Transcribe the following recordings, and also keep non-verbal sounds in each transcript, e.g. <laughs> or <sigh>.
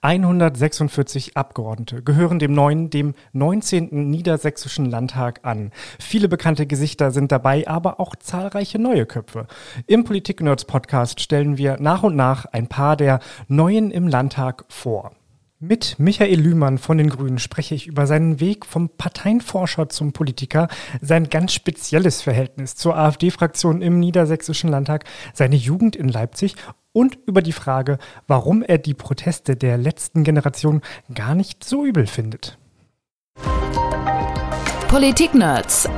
146 Abgeordnete gehören dem neuen, dem 19. Niedersächsischen Landtag an. Viele bekannte Gesichter sind dabei, aber auch zahlreiche neue Köpfe. Im Politik-Nerds Podcast stellen wir nach und nach ein paar der Neuen im Landtag vor. Mit Michael Lühmann von den Grünen spreche ich über seinen Weg vom Parteienforscher zum Politiker, sein ganz spezielles Verhältnis zur AfD-Fraktion im Niedersächsischen Landtag, seine Jugend in Leipzig und über die Frage, warum er die Proteste der letzten Generation gar nicht so übel findet. Politik-Nerds.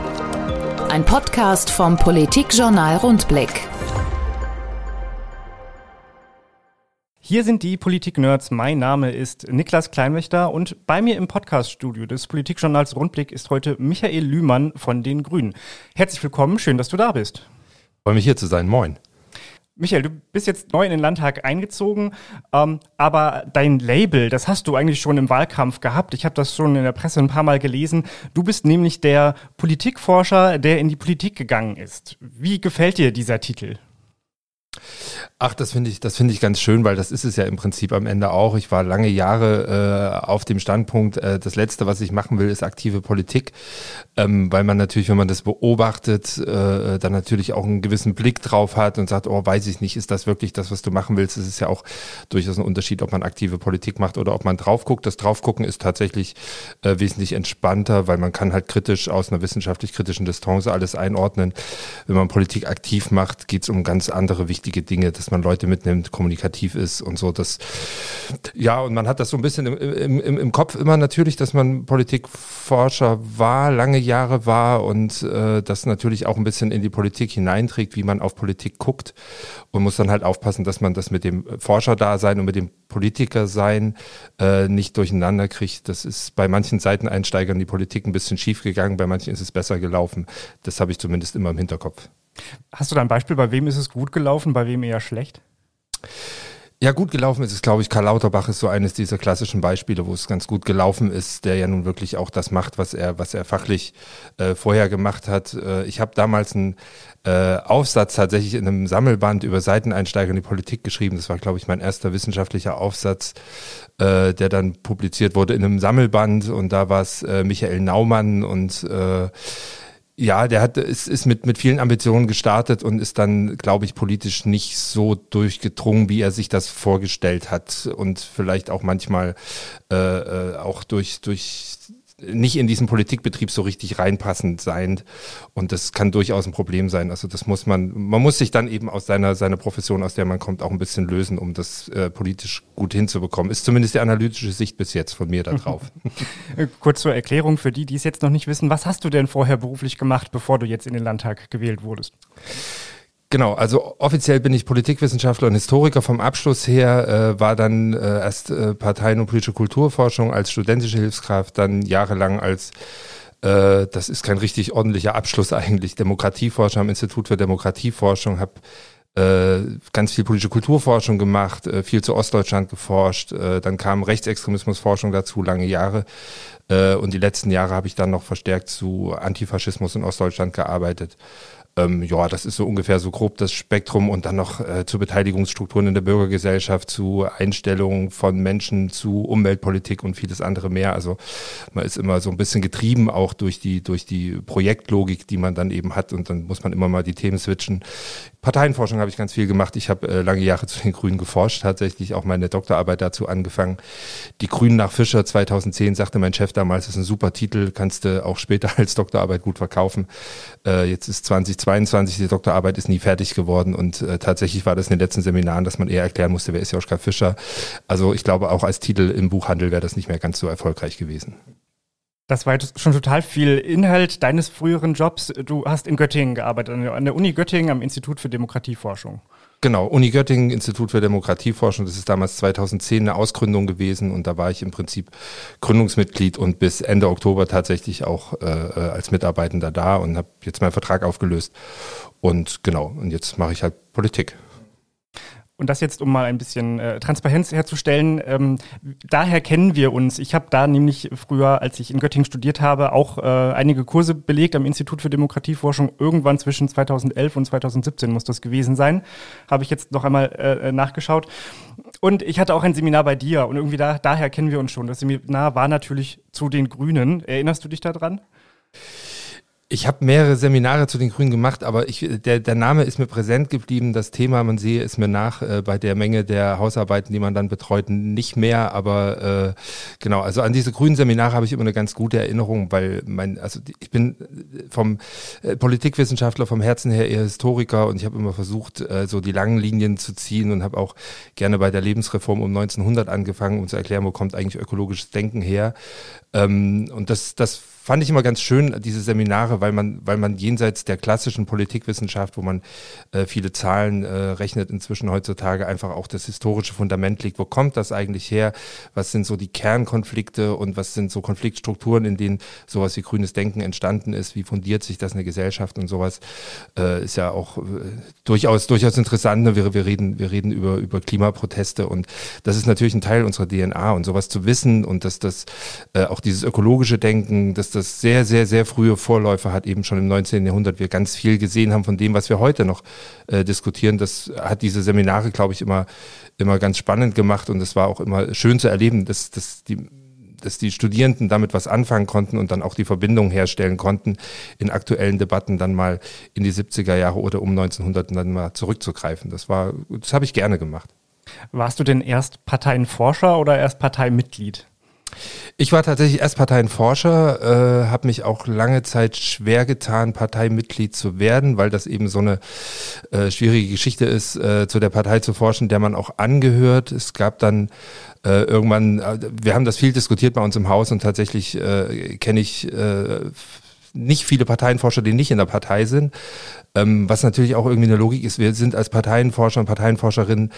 Ein Podcast vom Politikjournal Rundblick. Hier sind die Politik-Nerds. Mein Name ist Niklas Kleinwächter und bei mir im Podcaststudio des Politikjournals Rundblick ist heute Michael Lühmann von den Grünen. Herzlich willkommen, schön, dass du da bist. Freue mich hier zu sein. Moin. Michael, du bist jetzt neu in den Landtag eingezogen, ähm, aber dein Label, das hast du eigentlich schon im Wahlkampf gehabt. Ich habe das schon in der Presse ein paar Mal gelesen. Du bist nämlich der Politikforscher, der in die Politik gegangen ist. Wie gefällt dir dieser Titel? Ach, das finde ich, das finde ich ganz schön, weil das ist es ja im Prinzip am Ende auch. Ich war lange Jahre äh, auf dem Standpunkt, äh, das Letzte, was ich machen will, ist aktive Politik, ähm, weil man natürlich, wenn man das beobachtet, äh, dann natürlich auch einen gewissen Blick drauf hat und sagt, oh, weiß ich nicht, ist das wirklich das, was du machen willst? Es ist ja auch durchaus ein Unterschied, ob man aktive Politik macht oder ob man drauf guckt. Das Draufgucken ist tatsächlich äh, wesentlich entspannter, weil man kann halt kritisch aus einer wissenschaftlich kritischen Distanz alles einordnen. Wenn man Politik aktiv macht, geht es um ganz andere wichtige Dinge. Das man Leute mitnimmt, kommunikativ ist und so. Das, ja, und man hat das so ein bisschen im, im, im Kopf immer natürlich, dass man Politikforscher war, lange Jahre war und äh, das natürlich auch ein bisschen in die Politik hineinträgt, wie man auf Politik guckt und muss dann halt aufpassen, dass man das mit dem Forscherdasein und mit dem Politikersein äh, nicht durcheinander kriegt. Das ist bei manchen Seiteneinsteigern die Politik ein bisschen schief gegangen, bei manchen ist es besser gelaufen. Das habe ich zumindest immer im Hinterkopf. Hast du da ein Beispiel, bei wem ist es gut gelaufen, bei wem eher schlecht? Ja, gut gelaufen ist es, glaube ich. Karl Lauterbach ist so eines dieser klassischen Beispiele, wo es ganz gut gelaufen ist, der ja nun wirklich auch das macht, was er, was er fachlich äh, vorher gemacht hat. Äh, ich habe damals einen äh, Aufsatz tatsächlich in einem Sammelband über Seiteneinsteiger in die Politik geschrieben. Das war, glaube ich, mein erster wissenschaftlicher Aufsatz, äh, der dann publiziert wurde in einem Sammelband. Und da war es äh, Michael Naumann und äh, ja, der hat, ist, ist mit, mit vielen Ambitionen gestartet und ist dann, glaube ich, politisch nicht so durchgedrungen, wie er sich das vorgestellt hat. Und vielleicht auch manchmal äh, äh auch durch, durch nicht in diesen Politikbetrieb so richtig reinpassend sein. Und das kann durchaus ein Problem sein. Also das muss man, man muss sich dann eben aus seiner, seiner Profession, aus der man kommt, auch ein bisschen lösen, um das äh, politisch gut hinzubekommen. Ist zumindest die analytische Sicht bis jetzt von mir da drauf. <laughs> Kurz zur Erklärung für die, die es jetzt noch nicht wissen. Was hast du denn vorher beruflich gemacht, bevor du jetzt in den Landtag gewählt wurdest? Genau, also offiziell bin ich Politikwissenschaftler und Historiker vom Abschluss her, äh, war dann äh, erst äh, Parteien- und politische Kulturforschung als studentische Hilfskraft, dann jahrelang als, äh, das ist kein richtig ordentlicher Abschluss <laughs> eigentlich, Demokratieforscher am Institut für Demokratieforschung, habe äh, ganz viel politische Kulturforschung gemacht, äh, viel zu Ostdeutschland geforscht, äh, dann kam Rechtsextremismusforschung dazu, lange Jahre. Äh, und die letzten Jahre habe ich dann noch verstärkt zu Antifaschismus in Ostdeutschland gearbeitet. Ähm, ja, das ist so ungefähr so grob das Spektrum und dann noch äh, zu Beteiligungsstrukturen in der Bürgergesellschaft, zu Einstellungen von Menschen, zu Umweltpolitik und vieles andere mehr. Also man ist immer so ein bisschen getrieben auch durch die, durch die Projektlogik, die man dann eben hat und dann muss man immer mal die Themen switchen. Parteienforschung habe ich ganz viel gemacht. Ich habe äh, lange Jahre <laughs> zu den Grünen geforscht, tatsächlich auch meine Doktorarbeit dazu angefangen. Die Grünen nach Fischer 2010 sagte mein Chef damals, das ist ein super Titel, kannst du auch später <laughs> als Doktorarbeit gut verkaufen. Äh, jetzt ist 2022, die Doktorarbeit ist nie fertig geworden und äh, tatsächlich war das in den letzten Seminaren, dass man eher erklären musste, wer ist Joschka Fischer. Also ich glaube, auch als Titel im Buchhandel wäre das nicht mehr ganz so erfolgreich gewesen. Das war jetzt schon total viel Inhalt deines früheren Jobs. Du hast in Göttingen gearbeitet, an der Uni Göttingen am Institut für Demokratieforschung. Genau, Uni Göttingen, Institut für Demokratieforschung. Das ist damals 2010 eine Ausgründung gewesen und da war ich im Prinzip Gründungsmitglied und bis Ende Oktober tatsächlich auch äh, äh als Mitarbeitender da und habe jetzt meinen Vertrag aufgelöst. Und genau, und jetzt mache ich halt Politik. Und das jetzt, um mal ein bisschen äh, Transparenz herzustellen. Ähm, daher kennen wir uns. Ich habe da nämlich früher, als ich in Göttingen studiert habe, auch äh, einige Kurse belegt am Institut für Demokratieforschung. Irgendwann zwischen 2011 und 2017 muss das gewesen sein. Habe ich jetzt noch einmal äh, nachgeschaut. Und ich hatte auch ein Seminar bei dir und irgendwie da, daher kennen wir uns schon. Das Seminar war natürlich zu den Grünen. Erinnerst du dich daran? Ich habe mehrere Seminare zu den Grünen gemacht, aber ich, der, der Name ist mir präsent geblieben. Das Thema, man sehe es mir nach äh, bei der Menge der Hausarbeiten, die man dann betreut, nicht mehr. Aber äh, genau, also an diese grünen Seminare habe ich immer eine ganz gute Erinnerung, weil mein, also ich bin vom äh, Politikwissenschaftler vom Herzen her eher Historiker und ich habe immer versucht, äh, so die langen Linien zu ziehen und habe auch gerne bei der Lebensreform um 1900 angefangen, um zu erklären, wo kommt eigentlich ökologisches Denken her. Ähm, und das, das fand ich immer ganz schön, diese Seminare, weil man, weil man jenseits der klassischen Politikwissenschaft, wo man äh, viele Zahlen äh, rechnet, inzwischen heutzutage einfach auch das historische Fundament liegt. Wo kommt das eigentlich her? Was sind so die Kernkonflikte und was sind so Konfliktstrukturen, in denen sowas wie grünes Denken entstanden ist? Wie fundiert sich das in der Gesellschaft und sowas? Äh, ist ja auch äh, durchaus, durchaus interessant. Ne? Wir, wir reden, wir reden über, über Klimaproteste und das ist natürlich ein Teil unserer DNA und sowas zu wissen und dass das äh, auch dieses ökologische Denken, dass das das sehr, sehr, sehr frühe Vorläufer hat, eben schon im 19. Jahrhundert wir ganz viel gesehen haben von dem, was wir heute noch äh, diskutieren. Das hat diese Seminare, glaube ich, immer, immer ganz spannend gemacht und es war auch immer schön zu erleben, dass, dass die dass die Studierenden damit was anfangen konnten und dann auch die Verbindung herstellen konnten, in aktuellen Debatten dann mal in die 70er Jahre oder um 1900 dann mal zurückzugreifen. Das war, das habe ich gerne gemacht. Warst du denn erst Parteienforscher oder erst Parteimitglied? Ich war tatsächlich erst Parteienforscher, äh, habe mich auch lange Zeit schwer getan, Parteimitglied zu werden, weil das eben so eine äh, schwierige Geschichte ist, äh, zu der Partei zu forschen, der man auch angehört. Es gab dann äh, irgendwann, äh, wir haben das viel diskutiert bei uns im Haus und tatsächlich äh, kenne ich äh, nicht viele Parteienforscher, die nicht in der Partei sind. Ähm, was natürlich auch irgendwie eine Logik ist, wir sind als Parteienforscher und Parteienforscherinnen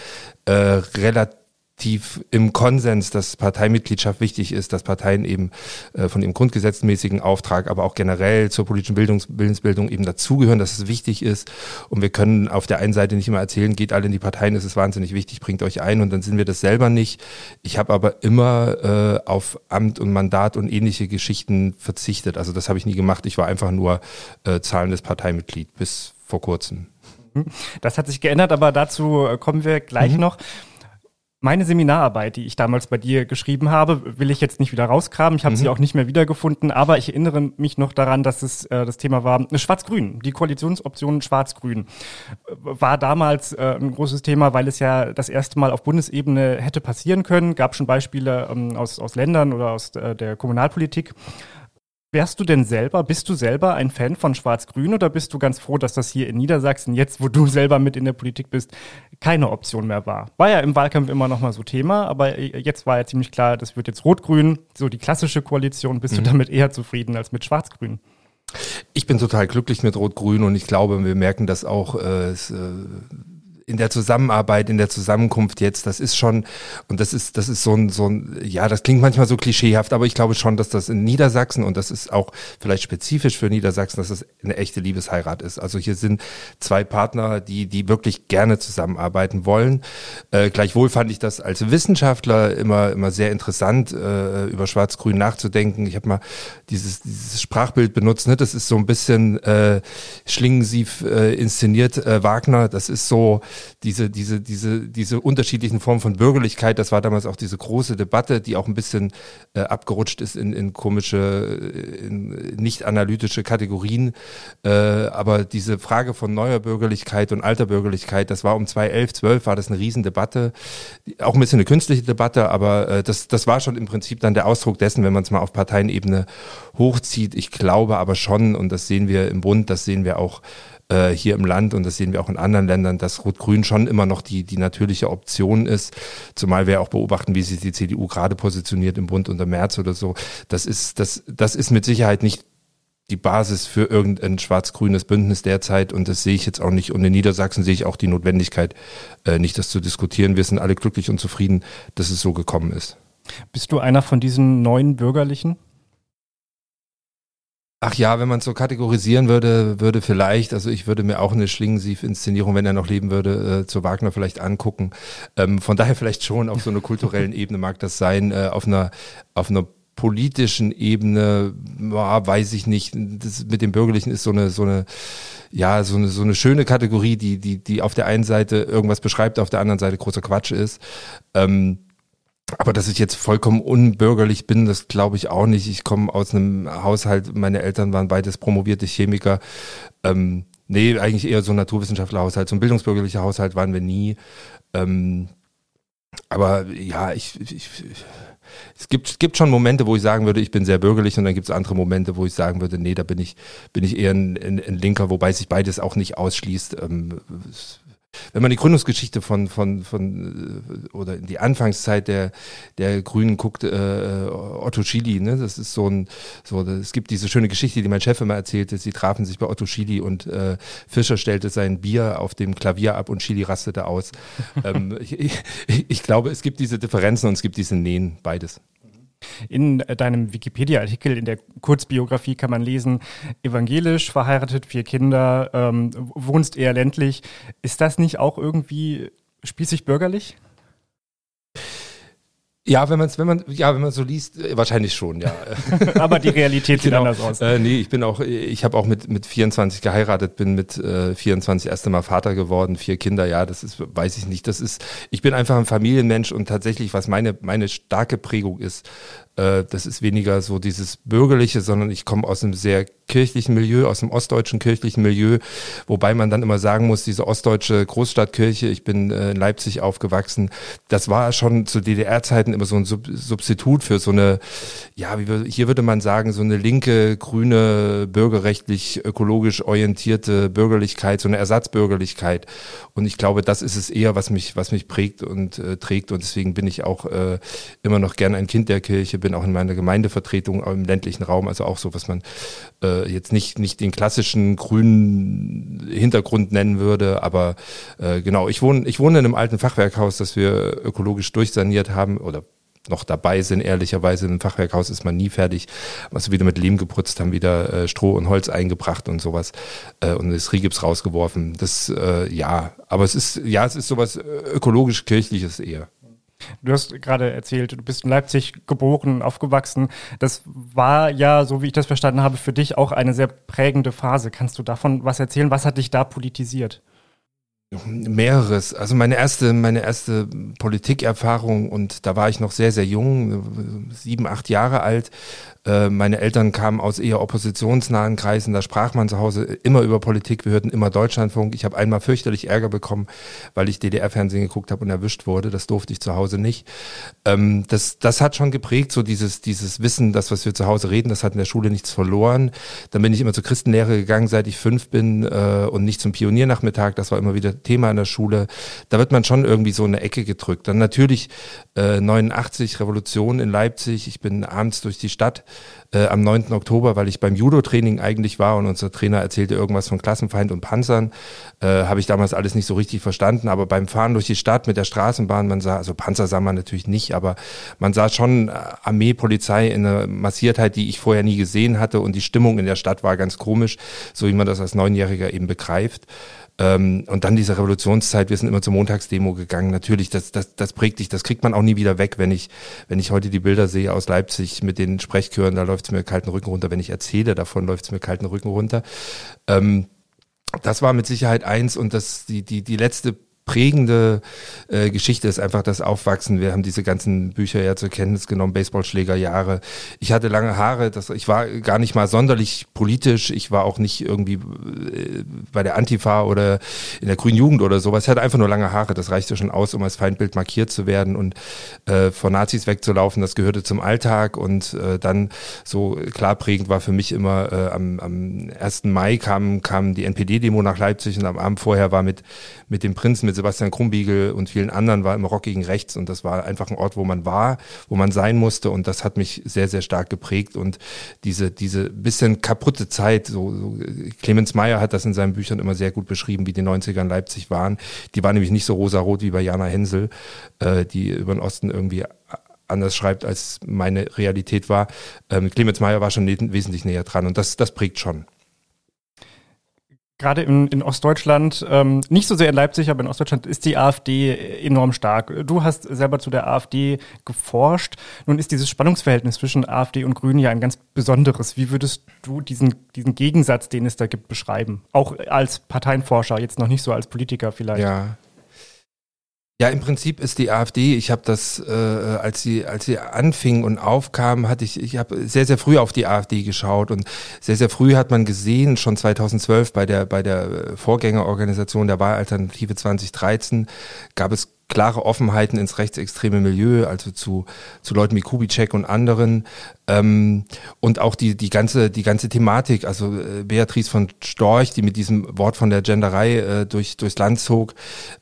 äh, relativ tief im Konsens, dass Parteimitgliedschaft wichtig ist, dass Parteien eben äh, von ihrem grundgesetzmäßigen Auftrag, aber auch generell zur politischen Bildungs Bildungsbildung eben dazugehören, dass es wichtig ist. Und wir können auf der einen Seite nicht immer erzählen, geht alle in die Parteien, es ist wahnsinnig wichtig, bringt euch ein und dann sind wir das selber nicht. Ich habe aber immer äh, auf Amt und Mandat und ähnliche Geschichten verzichtet. Also das habe ich nie gemacht. Ich war einfach nur äh, zahlendes Parteimitglied bis vor kurzem. Das hat sich geändert, aber dazu äh, kommen wir gleich mhm. noch. Meine Seminararbeit, die ich damals bei dir geschrieben habe, will ich jetzt nicht wieder rausgraben. Ich habe mhm. sie auch nicht mehr wiedergefunden, aber ich erinnere mich noch daran, dass es äh, das Thema war äh, Schwarz-Grün. Die Koalitionsoption Schwarz-Grün war damals äh, ein großes Thema, weil es ja das erste Mal auf Bundesebene hätte passieren können. Gab schon Beispiele ähm, aus, aus Ländern oder aus äh, der Kommunalpolitik. Wärst du denn selber, bist du selber ein Fan von Schwarz-Grün oder bist du ganz froh, dass das hier in Niedersachsen, jetzt wo du <laughs> selber mit in der Politik bist, keine Option mehr war? War ja im Wahlkampf immer noch mal so Thema, aber jetzt war ja ziemlich klar, das wird jetzt Rot-Grün, so die klassische Koalition. Bist mhm. du damit eher zufrieden als mit Schwarz-Grün? Ich bin total glücklich mit Rot-Grün und ich glaube, wir merken das auch. Äh, es, äh in der Zusammenarbeit, in der Zusammenkunft jetzt, das ist schon, und das ist, das ist so ein, so ein, ja, das klingt manchmal so klischeehaft, aber ich glaube schon, dass das in Niedersachsen, und das ist auch vielleicht spezifisch für Niedersachsen, dass das eine echte Liebesheirat ist. Also hier sind zwei Partner, die, die wirklich gerne zusammenarbeiten wollen. Äh, gleichwohl fand ich das als Wissenschaftler immer, immer sehr interessant, äh, über Schwarz-Grün nachzudenken. Ich habe mal dieses, dieses Sprachbild benutzt, ne? das ist so ein bisschen äh, Schlingensief äh, inszeniert, äh, Wagner, das ist so, diese, diese, diese, diese unterschiedlichen Formen von Bürgerlichkeit, das war damals auch diese große Debatte, die auch ein bisschen äh, abgerutscht ist in, in komische, äh, in nicht analytische Kategorien. Äh, aber diese Frage von neuer Bürgerlichkeit und alter Bürgerlichkeit, das war um 2011, 12 war das eine Riesendebatte. Auch ein bisschen eine künstliche Debatte, aber äh, das, das war schon im Prinzip dann der Ausdruck dessen, wenn man es mal auf Parteienebene hochzieht. Ich glaube aber schon, und das sehen wir im Bund, das sehen wir auch äh, hier im Land und das sehen wir auch in anderen Ländern, dass Rot-Grün schon immer noch die, die natürliche Option ist. Zumal wir auch beobachten, wie sich die CDU gerade positioniert im Bund unter März oder so. Das ist, das, das ist mit Sicherheit nicht die Basis für irgendein schwarz-grünes Bündnis derzeit und das sehe ich jetzt auch nicht. Und in Niedersachsen sehe ich auch die Notwendigkeit, äh, nicht das zu diskutieren. Wir sind alle glücklich und zufrieden, dass es so gekommen ist. Bist du einer von diesen neuen Bürgerlichen? Ach ja, wenn man es so kategorisieren würde, würde vielleicht, also ich würde mir auch eine Schlingensief-Inszenierung, wenn er noch leben würde, äh, zu Wagner vielleicht angucken. Ähm, von daher vielleicht schon auf so einer kulturellen <laughs> Ebene mag das sein, äh, auf einer, auf einer politischen Ebene, ja, weiß ich nicht. Das mit dem Bürgerlichen ist so eine, so eine, ja, so eine, so eine schöne Kategorie, die, die, die auf der einen Seite irgendwas beschreibt, auf der anderen Seite großer Quatsch ist. Ähm, aber dass ich jetzt vollkommen unbürgerlich bin, das glaube ich auch nicht. Ich komme aus einem Haushalt, meine Eltern waren beides promovierte Chemiker. Ähm, nee, eigentlich eher so ein Naturwissenschaftlerhaushalt. So ein bildungsbürgerlicher Haushalt waren wir nie. Ähm, aber ja, ich, ich, es gibt, es gibt schon Momente, wo ich sagen würde, ich bin sehr bürgerlich und dann gibt es andere Momente, wo ich sagen würde, nee, da bin ich, bin ich eher ein, ein, ein Linker, wobei sich beides auch nicht ausschließt. Ähm, wenn man die Gründungsgeschichte von, von, von äh, oder in die Anfangszeit der, der Grünen guckt, äh, Otto Schily, ne, das ist so ein, so, es gibt diese schöne Geschichte, die mein Chef immer erzählte, sie trafen sich bei Otto Schily und äh, Fischer stellte sein Bier auf dem Klavier ab und Schily rastete aus. <laughs> ähm, ich, ich, ich glaube, es gibt diese Differenzen und es gibt diese Nähen, beides. In deinem Wikipedia-Artikel, in der Kurzbiografie kann man lesen, evangelisch, verheiratet, vier Kinder, ähm, wohnst eher ländlich. Ist das nicht auch irgendwie spießig bürgerlich? Ja, wenn man es, wenn man, ja, wenn man so liest, äh, wahrscheinlich schon, ja. <laughs> Aber die Realität sieht genau. anders aus. Äh, nee, ich bin auch, ich habe auch mit mit 24 geheiratet, bin mit äh, 24 erste Mal Vater geworden, vier Kinder, ja, das ist, weiß ich nicht, das ist, ich bin einfach ein Familienmensch und tatsächlich, was meine meine starke Prägung ist, äh, das ist weniger so dieses bürgerliche, sondern ich komme aus einem sehr kirchlichen Milieu, aus dem ostdeutschen kirchlichen Milieu, wobei man dann immer sagen muss, diese ostdeutsche Großstadtkirche, ich bin äh, in Leipzig aufgewachsen, das war schon zu DDR-Zeiten immer so ein Sub Substitut für so eine, ja, wie wir, hier würde man sagen, so eine linke, grüne, bürgerrechtlich, ökologisch orientierte Bürgerlichkeit, so eine Ersatzbürgerlichkeit. Und ich glaube, das ist es eher, was mich, was mich prägt und äh, trägt. Und deswegen bin ich auch äh, immer noch gern ein Kind der Kirche, bin auch in meiner Gemeindevertretung im ländlichen Raum, also auch so, was man äh, jetzt nicht, nicht den klassischen grünen Hintergrund nennen würde, aber äh, genau, ich wohne, ich wohne in einem alten Fachwerkhaus, das wir ökologisch durchsaniert haben oder noch dabei sind, ehrlicherweise. Im Fachwerkhaus ist man nie fertig. Also wieder mit Lehm geputzt, haben wieder äh, Stroh und Holz eingebracht und sowas äh, und das Rigips rausgeworfen. Das, äh, ja, aber es ist, ja, es ist sowas ökologisch-kirchliches eher. Du hast gerade erzählt, du bist in Leipzig geboren, aufgewachsen. Das war ja, so wie ich das verstanden habe, für dich auch eine sehr prägende Phase. Kannst du davon was erzählen? Was hat dich da politisiert? Mehreres. Also meine erste, meine erste Politikerfahrung und da war ich noch sehr, sehr jung, sieben, acht Jahre alt, äh, meine Eltern kamen aus eher oppositionsnahen Kreisen, da sprach man zu Hause immer über Politik, wir hörten immer Deutschlandfunk. Ich habe einmal fürchterlich Ärger bekommen, weil ich DDR-Fernsehen geguckt habe und erwischt wurde. Das durfte ich zu Hause nicht. Ähm, das, das hat schon geprägt, so dieses, dieses Wissen, das, was wir zu Hause reden, das hat in der Schule nichts verloren. Dann bin ich immer zur Christenlehre gegangen, seit ich fünf bin äh, und nicht zum Pioniernachmittag. Das war immer wieder Thema in der Schule. Da wird man schon irgendwie so in eine Ecke gedrückt. Dann natürlich äh, 89 Revolution in Leipzig. Ich bin abends durch die Stadt äh, am 9. Oktober, weil ich beim Judo-Training eigentlich war und unser Trainer erzählte irgendwas von Klassenfeind und Panzern. Äh, Habe ich damals alles nicht so richtig verstanden, aber beim Fahren durch die Stadt mit der Straßenbahn, man sah, also Panzer sah man natürlich nicht, aber man sah schon äh, Armee, Polizei in einer Massiertheit, die ich vorher nie gesehen hatte und die Stimmung in der Stadt war ganz komisch, so wie man das als Neunjähriger eben begreift. Ähm, und dann diese Revolutionszeit, wir sind immer zur Montagsdemo gegangen. Natürlich, das, das, das prägt dich, das kriegt man auch nie wieder weg, wenn ich, wenn ich heute die Bilder sehe aus Leipzig mit den Sprechchören, da läuft es mir kalten Rücken runter. Wenn ich erzähle davon, läuft es mir kalten Rücken runter. Ähm, das war mit Sicherheit eins und das die die die letzte prägende äh, Geschichte ist einfach das Aufwachsen. Wir haben diese ganzen Bücher ja zur Kenntnis genommen, Baseballschlägerjahre. Ich hatte lange Haare, das, ich war gar nicht mal sonderlich politisch, ich war auch nicht irgendwie äh, bei der Antifa oder in der Grünen Jugend oder sowas. Ich hatte einfach nur lange Haare, das reichte schon aus, um als Feindbild markiert zu werden und äh, vor Nazis wegzulaufen, das gehörte zum Alltag und äh, dann so klar prägend war für mich immer, äh, am, am 1. Mai kam, kam die NPD-Demo nach Leipzig und am Abend vorher war mit, mit dem Prinzen, mit mit Sebastian Krumbiegel und vielen anderen war im Rock gegen Rechts und das war einfach ein Ort, wo man war, wo man sein musste und das hat mich sehr, sehr stark geprägt und diese, diese bisschen kaputte Zeit, so, so Clemens Meyer hat das in seinen Büchern immer sehr gut beschrieben, wie die 90er in Leipzig waren. Die waren nämlich nicht so rosarot wie bei Jana Hensel, äh, die über den Osten irgendwie anders schreibt, als meine Realität war. Ähm, Clemens Meyer war schon wesentlich näher dran und das, das prägt schon gerade in, in Ostdeutschland, ähm, nicht so sehr in Leipzig, aber in Ostdeutschland ist die AfD enorm stark. Du hast selber zu der AfD geforscht. Nun ist dieses Spannungsverhältnis zwischen AfD und Grünen ja ein ganz besonderes. Wie würdest du diesen, diesen Gegensatz, den es da gibt, beschreiben? Auch als Parteienforscher, jetzt noch nicht so als Politiker vielleicht. Ja, ja, im Prinzip ist die AfD, ich habe das, äh, als sie als sie anfing und aufkam, hatte ich, ich habe sehr, sehr früh auf die AfD geschaut und sehr, sehr früh hat man gesehen, schon 2012 bei der, bei der Vorgängerorganisation der Wahlalternative 2013 gab es klare Offenheiten ins rechtsextreme Milieu, also zu, zu Leuten wie Kubitschek und anderen. Ähm, und auch die, die, ganze, die ganze Thematik, also äh, Beatrice von Storch, die mit diesem Wort von der Genderei äh, durch, durchs Land zog.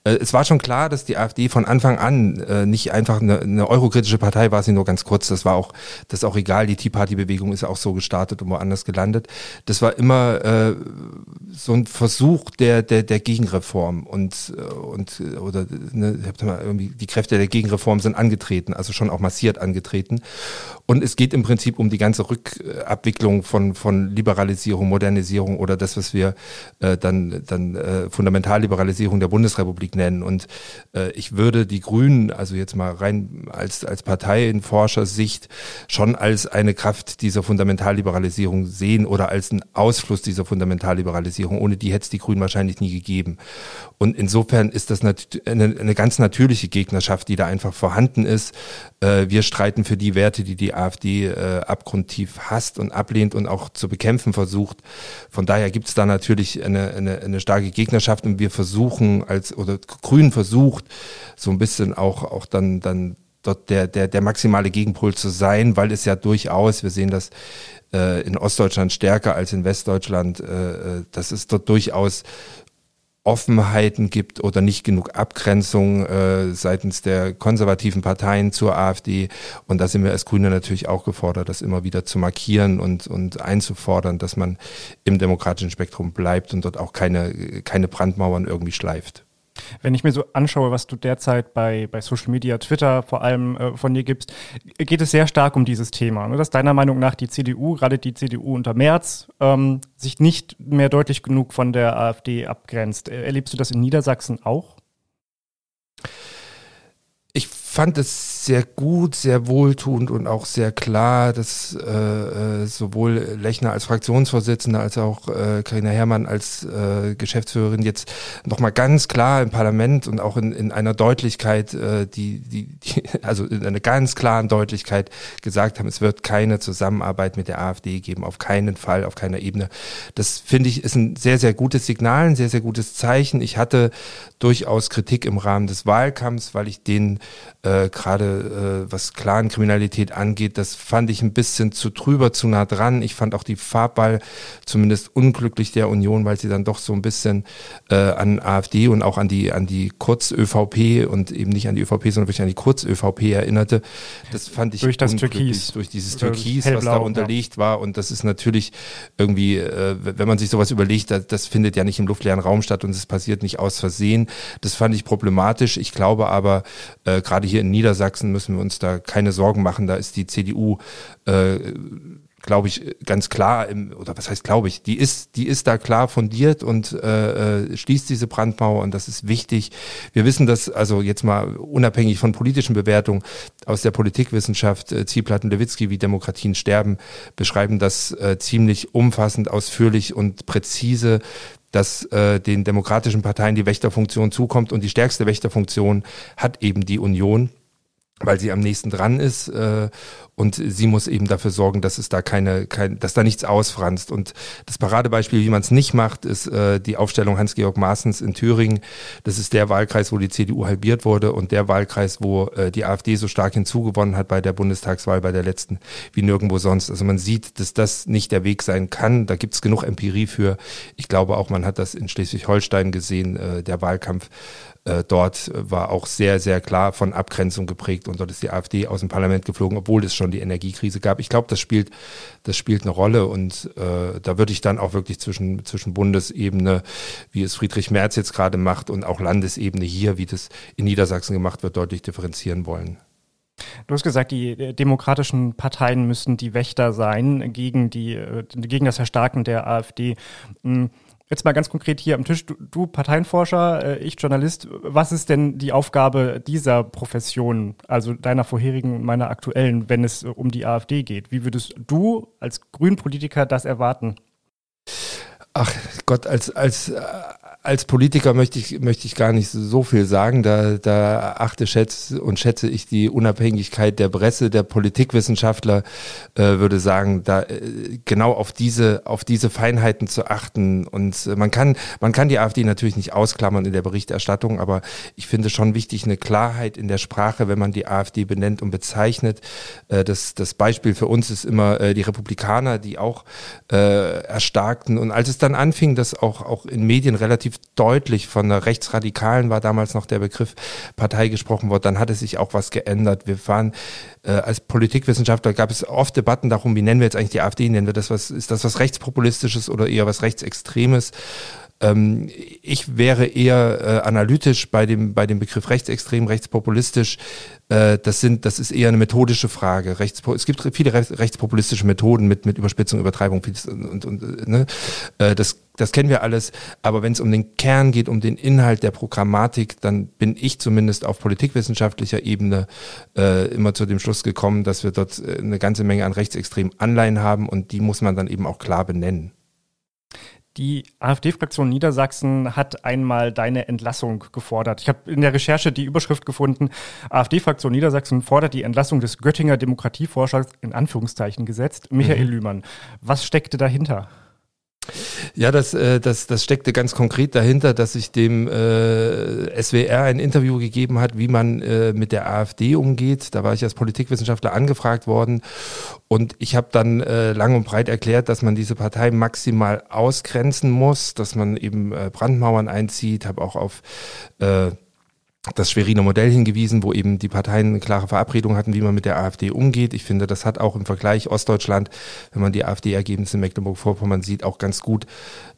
Äh, es war schon klar, dass die AfD von Anfang an äh, nicht einfach eine, eine eurokritische Partei war, sie nur ganz kurz. Das war auch, das ist auch egal. Die Tea Party Bewegung ist auch so gestartet und woanders gelandet. Das war immer äh, so ein Versuch der, der, der Gegenreform und, äh, und oder ne, ich hab mal, irgendwie die Kräfte der Gegenreform sind angetreten, also schon auch massiert angetreten. Und es geht im Prinzip um die ganze Rückabwicklung von, von Liberalisierung, Modernisierung oder das, was wir äh, dann, dann äh, Fundamentalliberalisierung der Bundesrepublik nennen. Und äh, ich würde die Grünen, also jetzt mal rein als, als Partei in Forschersicht, schon als eine Kraft dieser Fundamentalliberalisierung sehen oder als einen Ausfluss dieser Fundamentalliberalisierung. Ohne die hätte es die Grünen wahrscheinlich nie gegeben. Und insofern ist das eine, eine ganz natürliche Gegnerschaft, die da einfach vorhanden ist. Äh, wir streiten für die Werte, die die AfD äh, abgrundtief hasst und ablehnt und auch zu bekämpfen versucht. Von daher gibt es da natürlich eine, eine, eine starke Gegnerschaft und wir versuchen als oder Grün versucht so ein bisschen auch auch dann dann dort der der der maximale Gegenpol zu sein, weil es ja durchaus, wir sehen das äh, in Ostdeutschland stärker als in Westdeutschland, äh, äh dass es dort durchaus Offenheiten gibt oder nicht genug Abgrenzung äh, seitens der konservativen Parteien zur AfD. Und da sind wir als Grüne natürlich auch gefordert, das immer wieder zu markieren und, und einzufordern, dass man im demokratischen Spektrum bleibt und dort auch keine, keine Brandmauern irgendwie schleift. Wenn ich mir so anschaue, was du derzeit bei, bei Social Media, Twitter vor allem äh, von dir gibst, geht es sehr stark um dieses Thema. Ne? Dass deiner Meinung nach die CDU, gerade die CDU unter Merz, ähm, sich nicht mehr deutlich genug von der AfD abgrenzt. Erlebst du das in Niedersachsen auch? Ich fand es sehr gut, sehr wohltuend und auch sehr klar, dass äh, äh sowohl Lechner als Fraktionsvorsitzender als auch äh, Karina Herrmann als äh, Geschäftsführerin jetzt nochmal ganz klar im Parlament und auch in, in einer Deutlichkeit, äh, die, die, die, <laughs> also in einer ganz klaren Deutlichkeit gesagt haben, es wird keine Zusammenarbeit mit der AfD geben, auf keinen Fall, auf keiner Ebene. Das finde ich ist ein sehr, sehr gutes Signal, ein sehr, sehr gutes Zeichen. Ich hatte durchaus Kritik im Rahmen des Wahlkampfs, weil ich den äh, gerade äh, was Clan-Kriminalität angeht, das fand ich ein bisschen zu trüber, zu nah dran. Ich fand auch die Farbball zumindest unglücklich der Union, weil sie dann doch so ein bisschen äh, an AfD und auch an die an die Kurz-ÖVP und eben nicht an die ÖVP, sondern wirklich an die Kurz-ÖVP erinnerte. Das fand ich durch das Türkis, durch dieses Türkis, was da unterlegt ja. war. Und das ist natürlich irgendwie, äh, wenn man sich sowas überlegt, das, das findet ja nicht im luftleeren Raum statt und es passiert nicht aus Versehen. Das fand ich problematisch. Ich glaube aber, äh, gerade hier in Niedersachsen müssen wir uns da keine Sorgen machen. Da ist die CDU, äh, glaube ich, ganz klar, im, oder was heißt glaube ich, die ist, die ist da klar fundiert und äh, äh, schließt diese Brandmauer und das ist wichtig. Wir wissen das, also jetzt mal unabhängig von politischen Bewertungen aus der Politikwissenschaft, äh, Zielplatten Lewitzki wie Demokratien sterben, beschreiben das äh, ziemlich umfassend, ausführlich und präzise, dass äh, den demokratischen Parteien die Wächterfunktion zukommt und die stärkste Wächterfunktion hat eben die Union weil sie am nächsten dran ist äh, und sie muss eben dafür sorgen, dass es da keine, kein, dass da nichts ausfranst. Und das Paradebeispiel, wie man es nicht macht, ist äh, die Aufstellung Hans-Georg Maaßens in Thüringen. Das ist der Wahlkreis, wo die CDU halbiert wurde und der Wahlkreis, wo äh, die AfD so stark hinzugewonnen hat bei der Bundestagswahl, bei der letzten, wie nirgendwo sonst. Also man sieht, dass das nicht der Weg sein kann. Da gibt es genug Empirie für. Ich glaube auch, man hat das in Schleswig-Holstein gesehen, äh, der Wahlkampf äh, dort war auch sehr, sehr klar von Abgrenzung geprägt und dort ist die AfD aus dem Parlament geflogen, obwohl es schon die Energiekrise gab. Ich glaube, das spielt, das spielt eine Rolle und äh, da würde ich dann auch wirklich zwischen, zwischen Bundesebene, wie es Friedrich Merz jetzt gerade macht, und auch Landesebene hier, wie das in Niedersachsen gemacht wird, deutlich differenzieren wollen. Du hast gesagt, die demokratischen Parteien müssen die Wächter sein gegen die, äh, gegen das Erstarken der AfD. Jetzt mal ganz konkret hier am Tisch, du, du Parteienforscher, äh, ich Journalist, was ist denn die Aufgabe dieser Profession, also deiner vorherigen und meiner aktuellen, wenn es um die AfD geht? Wie würdest du als Grünpolitiker das erwarten? Ach Gott, als, als als Politiker möchte ich, möchte ich gar nicht so viel sagen. Da, da achte schätze und schätze ich die Unabhängigkeit der Presse, der Politikwissenschaftler, äh, würde sagen, da äh, genau auf diese, auf diese Feinheiten zu achten. Und äh, man kann, man kann die AfD natürlich nicht ausklammern in der Berichterstattung, aber ich finde schon wichtig, eine Klarheit in der Sprache, wenn man die AfD benennt und bezeichnet. Äh, das, das Beispiel für uns ist immer äh, die Republikaner, die auch äh, erstarkten. Und als es dann anfing, dass auch, auch in Medien relativ deutlich von der Rechtsradikalen war damals noch der Begriff Partei gesprochen worden, dann hat es sich auch was geändert. Wir fahren äh, als Politikwissenschaftler gab es oft Debatten darum, wie nennen wir jetzt eigentlich die AfD, nennen wir das was, ist das was rechtspopulistisches oder eher was rechtsextremes? Ähm, ich wäre eher äh, analytisch bei dem, bei dem Begriff rechtsextrem, rechtspopulistisch. Äh, das sind, das ist eher eine methodische Frage. Rechts, es gibt viele rechtspopulistische Methoden mit, mit Überspitzung, Übertreibung und, und, und ne? Äh, das, das kennen wir alles. Aber wenn es um den Kern geht, um den Inhalt der Programmatik, dann bin ich zumindest auf politikwissenschaftlicher Ebene äh, immer zu dem Schluss gekommen, dass wir dort äh, eine ganze Menge an rechtsextremen Anleihen haben und die muss man dann eben auch klar benennen. Die AfD-Fraktion Niedersachsen hat einmal deine Entlassung gefordert. Ich habe in der Recherche die Überschrift gefunden, AfD-Fraktion Niedersachsen fordert die Entlassung des Göttinger Demokratieforschers in Anführungszeichen gesetzt, Michael mhm. Lühmann. Was steckte dahinter? Ja, das, äh, das, das steckte ganz konkret dahinter, dass sich dem äh, SWR ein Interview gegeben hat, wie man äh, mit der AfD umgeht. Da war ich als Politikwissenschaftler angefragt worden und ich habe dann äh, lang und breit erklärt, dass man diese Partei maximal ausgrenzen muss, dass man eben äh, Brandmauern einzieht, habe auch auf äh, das Schweriner Modell hingewiesen, wo eben die Parteien eine klare Verabredung hatten, wie man mit der AfD umgeht. Ich finde, das hat auch im Vergleich Ostdeutschland, wenn man die AfD-Ergebnisse in Mecklenburg-Vorpommern sieht, auch ganz gut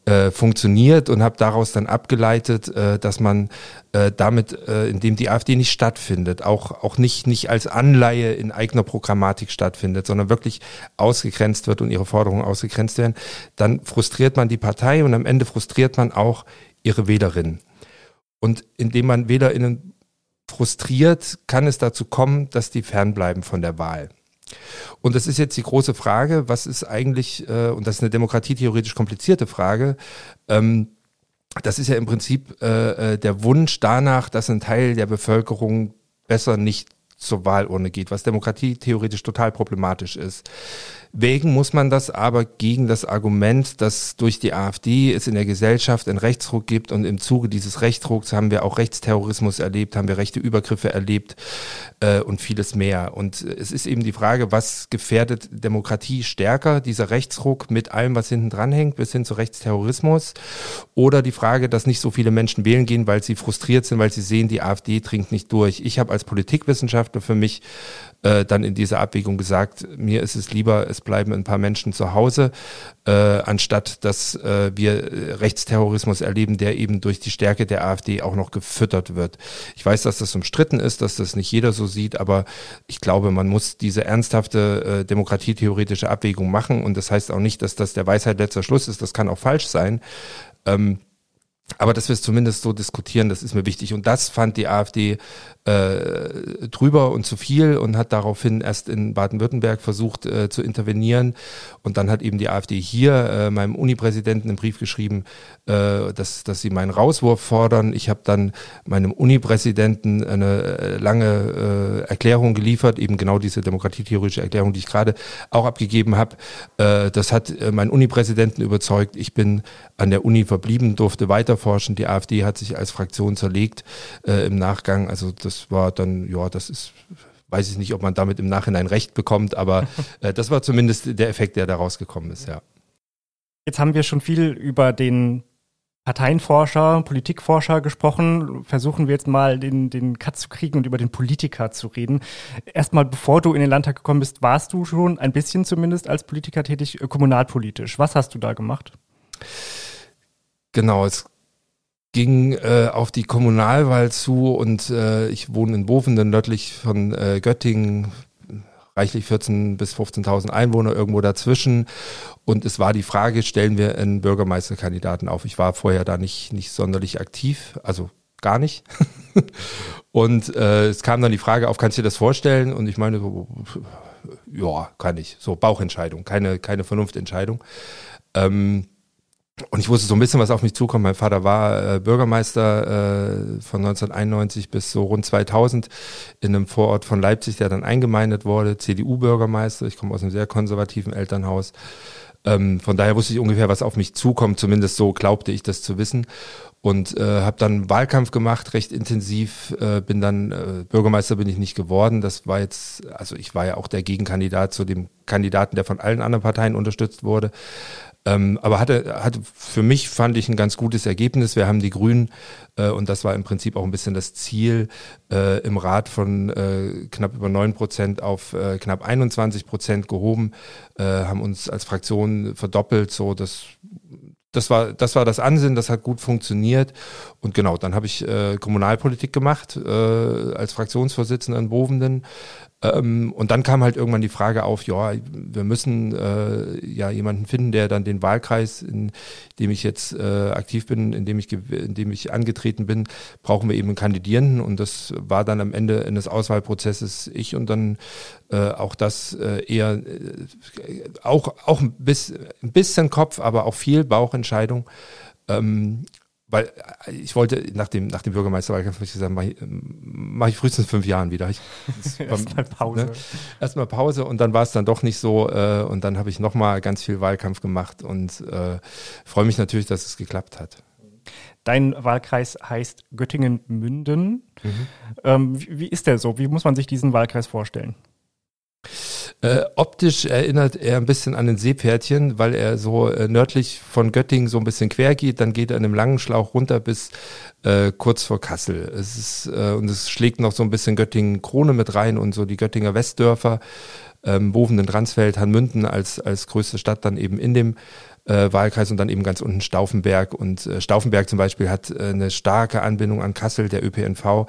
äh, funktioniert und habe daraus dann abgeleitet, äh, dass man äh, damit, äh, indem die AfD nicht stattfindet, auch, auch nicht, nicht als Anleihe in eigener Programmatik stattfindet, sondern wirklich ausgegrenzt wird und ihre Forderungen ausgegrenzt werden, dann frustriert man die Partei und am Ende frustriert man auch ihre Wählerinnen. Und indem man WählerInnen frustriert, kann es dazu kommen, dass die fernbleiben von der Wahl. Und das ist jetzt die große Frage, was ist eigentlich, äh, und das ist eine demokratietheoretisch komplizierte Frage, ähm, das ist ja im Prinzip äh, äh der Wunsch danach, dass ein Teil der Bevölkerung besser nicht zur Wahlurne geht, was Demokratie theoretisch total problematisch ist. Wägen muss man das aber gegen das Argument, dass durch die AfD es in der Gesellschaft einen Rechtsruck gibt und im Zuge dieses Rechtsrucks haben wir auch Rechtsterrorismus erlebt, haben wir rechte Übergriffe erlebt äh, und vieles mehr. Und es ist eben die Frage, was gefährdet Demokratie stärker, dieser Rechtsruck mit allem, was hinten dran hängt, bis hin zu Rechtsterrorismus oder die Frage, dass nicht so viele Menschen wählen gehen, weil sie frustriert sind, weil sie sehen, die AfD dringt nicht durch. Ich habe als Politikwissenschaftler für mich äh, dann in dieser Abwägung gesagt, mir ist es lieber, es bleiben ein paar Menschen zu Hause, äh, anstatt dass äh, wir Rechtsterrorismus erleben, der eben durch die Stärke der AfD auch noch gefüttert wird. Ich weiß, dass das umstritten ist, dass das nicht jeder so sieht, aber ich glaube, man muss diese ernsthafte äh, demokratietheoretische Abwägung machen und das heißt auch nicht, dass das der Weisheit letzter Schluss ist, das kann auch falsch sein. Ähm, aber dass wir es zumindest so diskutieren, das ist mir wichtig. Und das fand die AfD äh, drüber und zu viel und hat daraufhin erst in Baden-Württemberg versucht äh, zu intervenieren. Und dann hat eben die AfD hier äh, meinem Unipräsidenten einen Brief geschrieben, äh, dass, dass sie meinen Rauswurf fordern. Ich habe dann meinem Unipräsidenten eine äh, lange äh, Erklärung geliefert, eben genau diese demokratietheoretische Erklärung, die ich gerade auch abgegeben habe. Das hat meinen Unipräsidenten überzeugt. Ich bin an der Uni verblieben, durfte weiterforschen. Die AfD hat sich als Fraktion zerlegt im Nachgang. Also das das war dann, ja, das ist, weiß ich nicht, ob man damit im Nachhinein recht bekommt, aber <laughs> äh, das war zumindest der Effekt, der da rausgekommen ist, ja. Jetzt haben wir schon viel über den Parteienforscher, Politikforscher gesprochen. Versuchen wir jetzt mal den, den Cut zu kriegen und über den Politiker zu reden. Erstmal, bevor du in den Landtag gekommen bist, warst du schon ein bisschen zumindest als Politiker tätig, äh, kommunalpolitisch. Was hast du da gemacht? Genau, es ging äh, auf die Kommunalwahl zu und äh, ich wohne in Bovenden, nördlich von äh, Göttingen, reichlich 14.000 bis 15.000 Einwohner irgendwo dazwischen. Und es war die Frage, stellen wir einen Bürgermeisterkandidaten auf? Ich war vorher da nicht, nicht sonderlich aktiv, also gar nicht. <laughs> und äh, es kam dann die Frage auf, kannst du dir das vorstellen? Und ich meine, ja, kann ich. So Bauchentscheidung, keine, keine Vernunftentscheidung. Ähm, und ich wusste so ein bisschen, was auf mich zukommt. Mein Vater war äh, Bürgermeister äh, von 1991 bis so rund 2000 in einem Vorort von Leipzig, der dann eingemeindet wurde, CDU-Bürgermeister. Ich komme aus einem sehr konservativen Elternhaus. Ähm, von daher wusste ich ungefähr, was auf mich zukommt. Zumindest so glaubte ich das zu wissen. Und äh, habe dann Wahlkampf gemacht, recht intensiv. Äh, bin dann äh, Bürgermeister bin ich nicht geworden. Das war jetzt, also ich war ja auch der Gegenkandidat zu dem Kandidaten, der von allen anderen Parteien unterstützt wurde. Ähm, aber hatte, hatte für mich fand ich ein ganz gutes Ergebnis. Wir haben die Grünen, äh, und das war im Prinzip auch ein bisschen das Ziel, äh, im Rat von äh, knapp über neun Prozent auf äh, knapp 21 Prozent gehoben, äh, haben uns als Fraktion verdoppelt, so das das war, das war das Ansinnen, das hat gut funktioniert. Und genau, dann habe ich äh, Kommunalpolitik gemacht äh, als Fraktionsvorsitzender in Bovenden. Ähm, und dann kam halt irgendwann die Frage auf, ja, wir müssen äh, ja jemanden finden, der dann den Wahlkreis, in dem ich jetzt äh, aktiv bin, in dem ich, in dem ich angetreten bin, brauchen wir eben einen Kandidierenden. Und das war dann am Ende eines Auswahlprozesses ich und dann äh, auch das äh, eher äh, auch, auch ein, bisschen, ein bisschen Kopf, aber auch viel Bauchentscheidung. Ähm, weil äh, ich wollte nach dem, nach dem Bürgermeisterwahlkampf ich gesagt, mache ich, mach ich frühestens fünf Jahren wieder. <laughs> Erstmal Pause. Ne? Erstmal Pause und dann war es dann doch nicht so äh, und dann habe ich nochmal ganz viel Wahlkampf gemacht und äh, freue mich natürlich, dass es geklappt hat. Dein Wahlkreis heißt Göttingen-Münden. Mhm. Ähm, wie, wie ist der so? Wie muss man sich diesen Wahlkreis vorstellen? Äh, optisch erinnert er ein bisschen an ein Seepferdchen, weil er so äh, nördlich von Göttingen so ein bisschen quer geht. Dann geht er in einem langen Schlauch runter bis äh, kurz vor Kassel. Es ist, äh, und es schlägt noch so ein bisschen Göttingen-Krone mit rein und so die Göttinger Westdörfer, ähm, Bovenden, Dransfeld, Hanmünden als, als größte Stadt dann eben in dem äh, Wahlkreis und dann eben ganz unten Stauffenberg. Und äh, Stauffenberg zum Beispiel hat äh, eine starke Anbindung an Kassel. Der ÖPNV